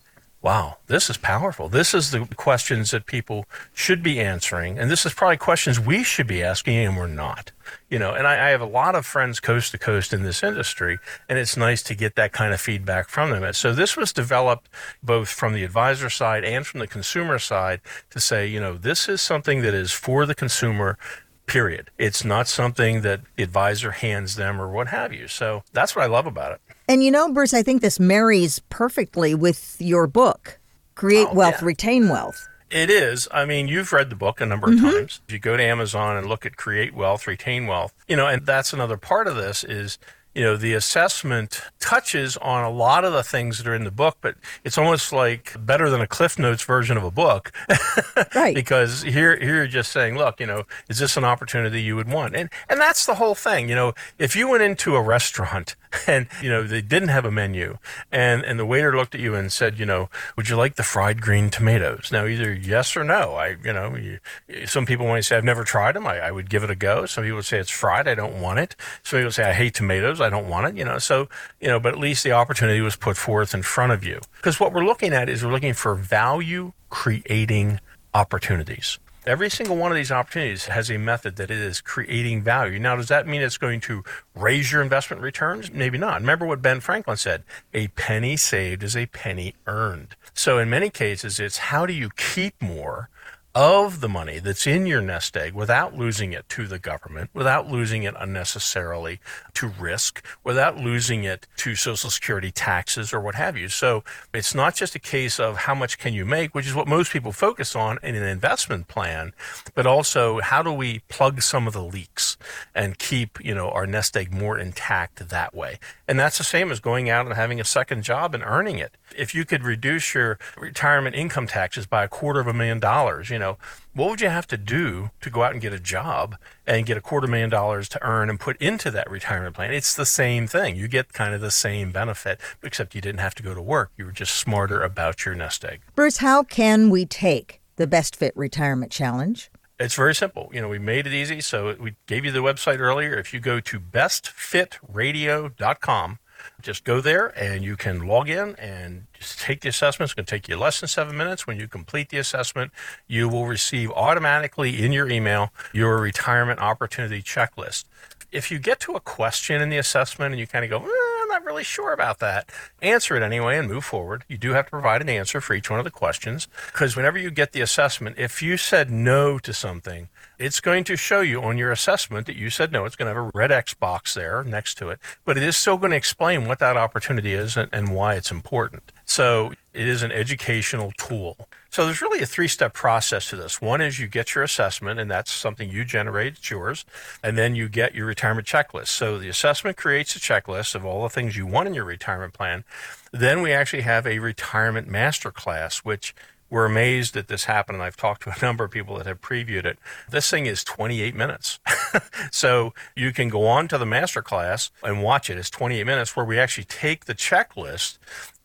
wow, this is powerful. This is the questions that people should be answering. And this is probably questions we should be asking and we're not. You know, and I, I, have a lot of friends coast to coast in this industry, and it's nice to get that kind of feedback from them. So this was developed both from the advisor side and from the consumer side to say, you know, this is something that is for the consumer period. It's not something that the advisor hands them or what have you. So that's what I love about it. And you know, Bruce, I think this marries perfectly with your book, Create oh, Wealth, yeah. Retain Wealth. It is. I mean, you've read the book a number of mm-hmm. times. If you go to Amazon and look at Create Wealth, Retain Wealth, you know, and that's another part of this is you know, the assessment touches on a lot of the things that are in the book, but it's almost like better than a Cliff Notes version of a book. right. Because here, here you're just saying, look, you know, is this an opportunity you would want? And, and that's the whole thing. You know, if you went into a restaurant and, you know, they didn't have a menu and, and the waiter looked at you and said, you know, would you like the fried green tomatoes? Now, either yes or no. I, you know, you, some people might say, I've never tried them. I, I would give it a go. Some people would say it's fried. I don't want it. Some people say, I hate tomatoes. I don't want it, you know. So, you know, but at least the opportunity was put forth in front of you. Because what we're looking at is we're looking for value creating opportunities. Every single one of these opportunities has a method that it is creating value. Now, does that mean it's going to raise your investment returns? Maybe not. Remember what Ben Franklin said a penny saved is a penny earned. So, in many cases, it's how do you keep more of the money that's in your nest egg without losing it to the government, without losing it unnecessarily to risk, without losing it to Social Security taxes or what have you. So it's not just a case of how much can you make, which is what most people focus on in an investment plan, but also how do we plug some of the leaks and keep, you know, our nest egg more intact that way. And that's the same as going out and having a second job and earning it. If you could reduce your retirement income taxes by a quarter of a million dollars, you know, know, what would you have to do to go out and get a job and get a quarter million dollars to earn and put into that retirement plan? It's the same thing. You get kind of the same benefit, except you didn't have to go to work. You were just smarter about your nest egg. Bruce, how can we take the Best Fit Retirement Challenge? It's very simple. You know, we made it easy. So we gave you the website earlier. If you go to bestfitradio.com, just go there and you can log in and just take the assessment. It's going to take you less than seven minutes. When you complete the assessment, you will receive automatically in your email your retirement opportunity checklist. If you get to a question in the assessment and you kind of go, eh, I'm not really sure about that, answer it anyway and move forward. You do have to provide an answer for each one of the questions because whenever you get the assessment, if you said no to something, it's going to show you on your assessment that you said no. It's going to have a red X box there next to it, but it is still going to explain what that opportunity is and, and why it's important. So it is an educational tool. So there's really a three step process to this. One is you get your assessment, and that's something you generate, it's yours. And then you get your retirement checklist. So the assessment creates a checklist of all the things you want in your retirement plan. Then we actually have a retirement master class, which we're amazed that this happened. And I've talked to a number of people that have previewed it. This thing is 28 minutes. so you can go on to the master class and watch it. It's 28 minutes where we actually take the checklist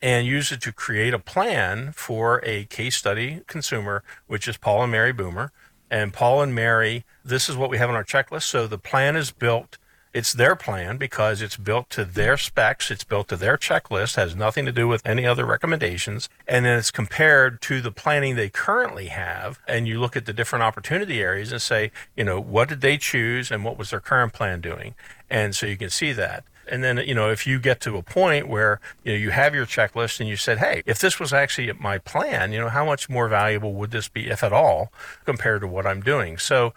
and use it to create a plan for a case study consumer, which is Paul and Mary Boomer. And Paul and Mary, this is what we have on our checklist. So the plan is built it's their plan because it's built to their specs, it's built to their checklist, has nothing to do with any other recommendations. And then it's compared to the planning they currently have. And you look at the different opportunity areas and say, you know, what did they choose and what was their current plan doing? And so you can see that. And then, you know, if you get to a point where, you know, you have your checklist and you said, hey, if this was actually my plan, you know, how much more valuable would this be, if at all, compared to what I'm doing? So,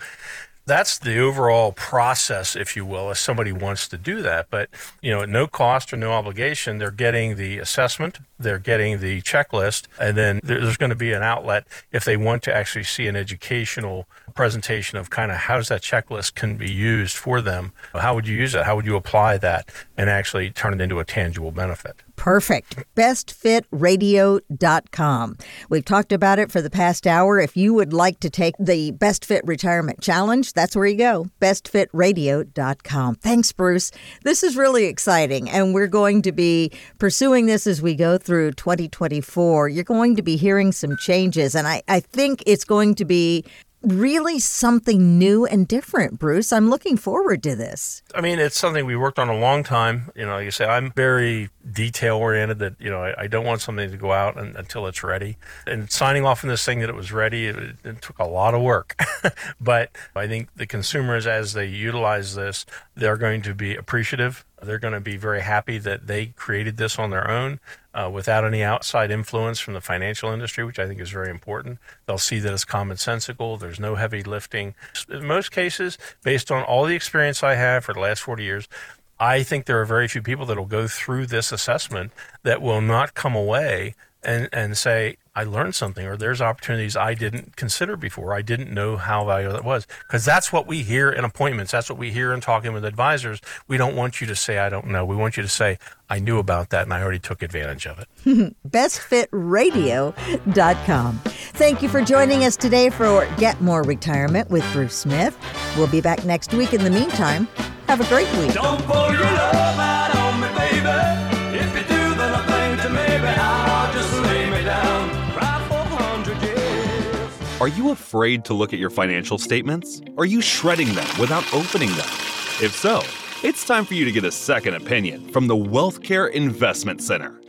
That's the overall process, if you will, if somebody wants to do that. But, you know, at no cost or no obligation, they're getting the assessment, they're getting the checklist, and then there's going to be an outlet if they want to actually see an educational presentation of kind of how does that checklist can be used for them. How would you use it? How would you apply that and actually turn it into a tangible benefit? Perfect. BestFitRadio.com. We've talked about it for the past hour. If you would like to take the Best Fit Retirement Challenge, that's where you go. BestFitRadio.com. Thanks, Bruce. This is really exciting, and we're going to be pursuing this as we go through 2024. You're going to be hearing some changes, and I, I think it's going to be really something new and different, Bruce. I'm looking forward to this. I mean, it's something we worked on a long time. You know, like you say, I'm very detail oriented that, you know, I, I, don't want something to go out and, until it's ready. And signing off on this thing that it was ready, it, it took a lot of work. but I think the consumers, as they utilize this, they're going to be appreciative. They're going to be very happy that they created this on their own uh, without any outside influence from the financial industry, which I think is very important. They'll see that it's commonsensical. There's no heavy lifting. In most cases, based on all the experience I have for the last 40 years, I think there are very few people that will go through this assessment that will not come away and, and say, I learned something, or there's opportunities I didn't consider before. I didn't know how valuable that was. Because that's what we hear in appointments. That's what we hear in talking with advisors. We don't want you to say, I don't know. We want you to say, I knew about that and I already took advantage of it. BestFitRadio.com. Thank you for joining us today for Get More Retirement with Bruce Smith. We'll be back next week. In the meantime, have a great week. Are you afraid to look at your financial statements? Are you shredding them without opening them? If so, it's time for you to get a second opinion from the WealthCare Investment Center.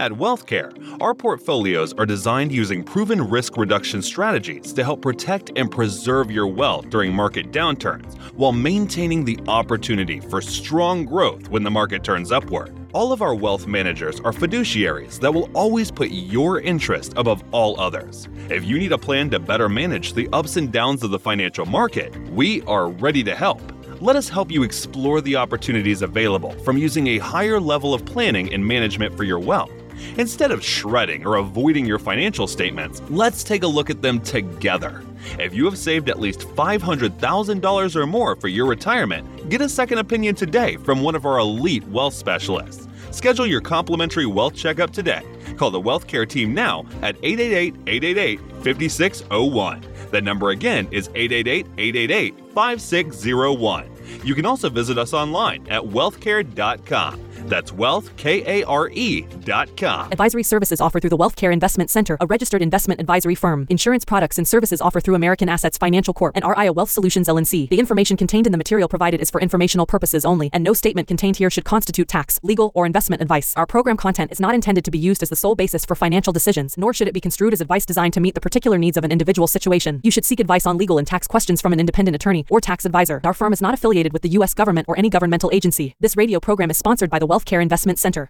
At WealthCare, our portfolios are designed using proven risk reduction strategies to help protect and preserve your wealth during market downturns while maintaining the opportunity for strong growth when the market turns upward. All of our wealth managers are fiduciaries that will always put your interest above all others. If you need a plan to better manage the ups and downs of the financial market, we are ready to help. Let us help you explore the opportunities available from using a higher level of planning and management for your wealth. Instead of shredding or avoiding your financial statements, let's take a look at them together. If you have saved at least $500,000 or more for your retirement, get a second opinion today from one of our elite wealth specialists. Schedule your complimentary wealth checkup today. Call the Wealth Care team now at 888 888 5601. That number again is 888 888 5601. You can also visit us online at wealthcare.com. That's wealthkare.com. Advisory services offered through the Wealthcare Investment Center, a registered investment advisory firm. Insurance products and services offered through American Assets Financial Corp. and RIA Wealth Solutions LNC. The information contained in the material provided is for informational purposes only, and no statement contained here should constitute tax, legal, or investment advice. Our program content is not intended to be used as the sole basis for financial decisions, nor should it be construed as advice designed to meet the particular needs of an individual situation. You should seek advice on legal and tax questions from an independent attorney or tax advisor. Our firm is not affiliated with the U.S. government or any governmental agency. This radio program is sponsored by the Wealthcare Investment Center.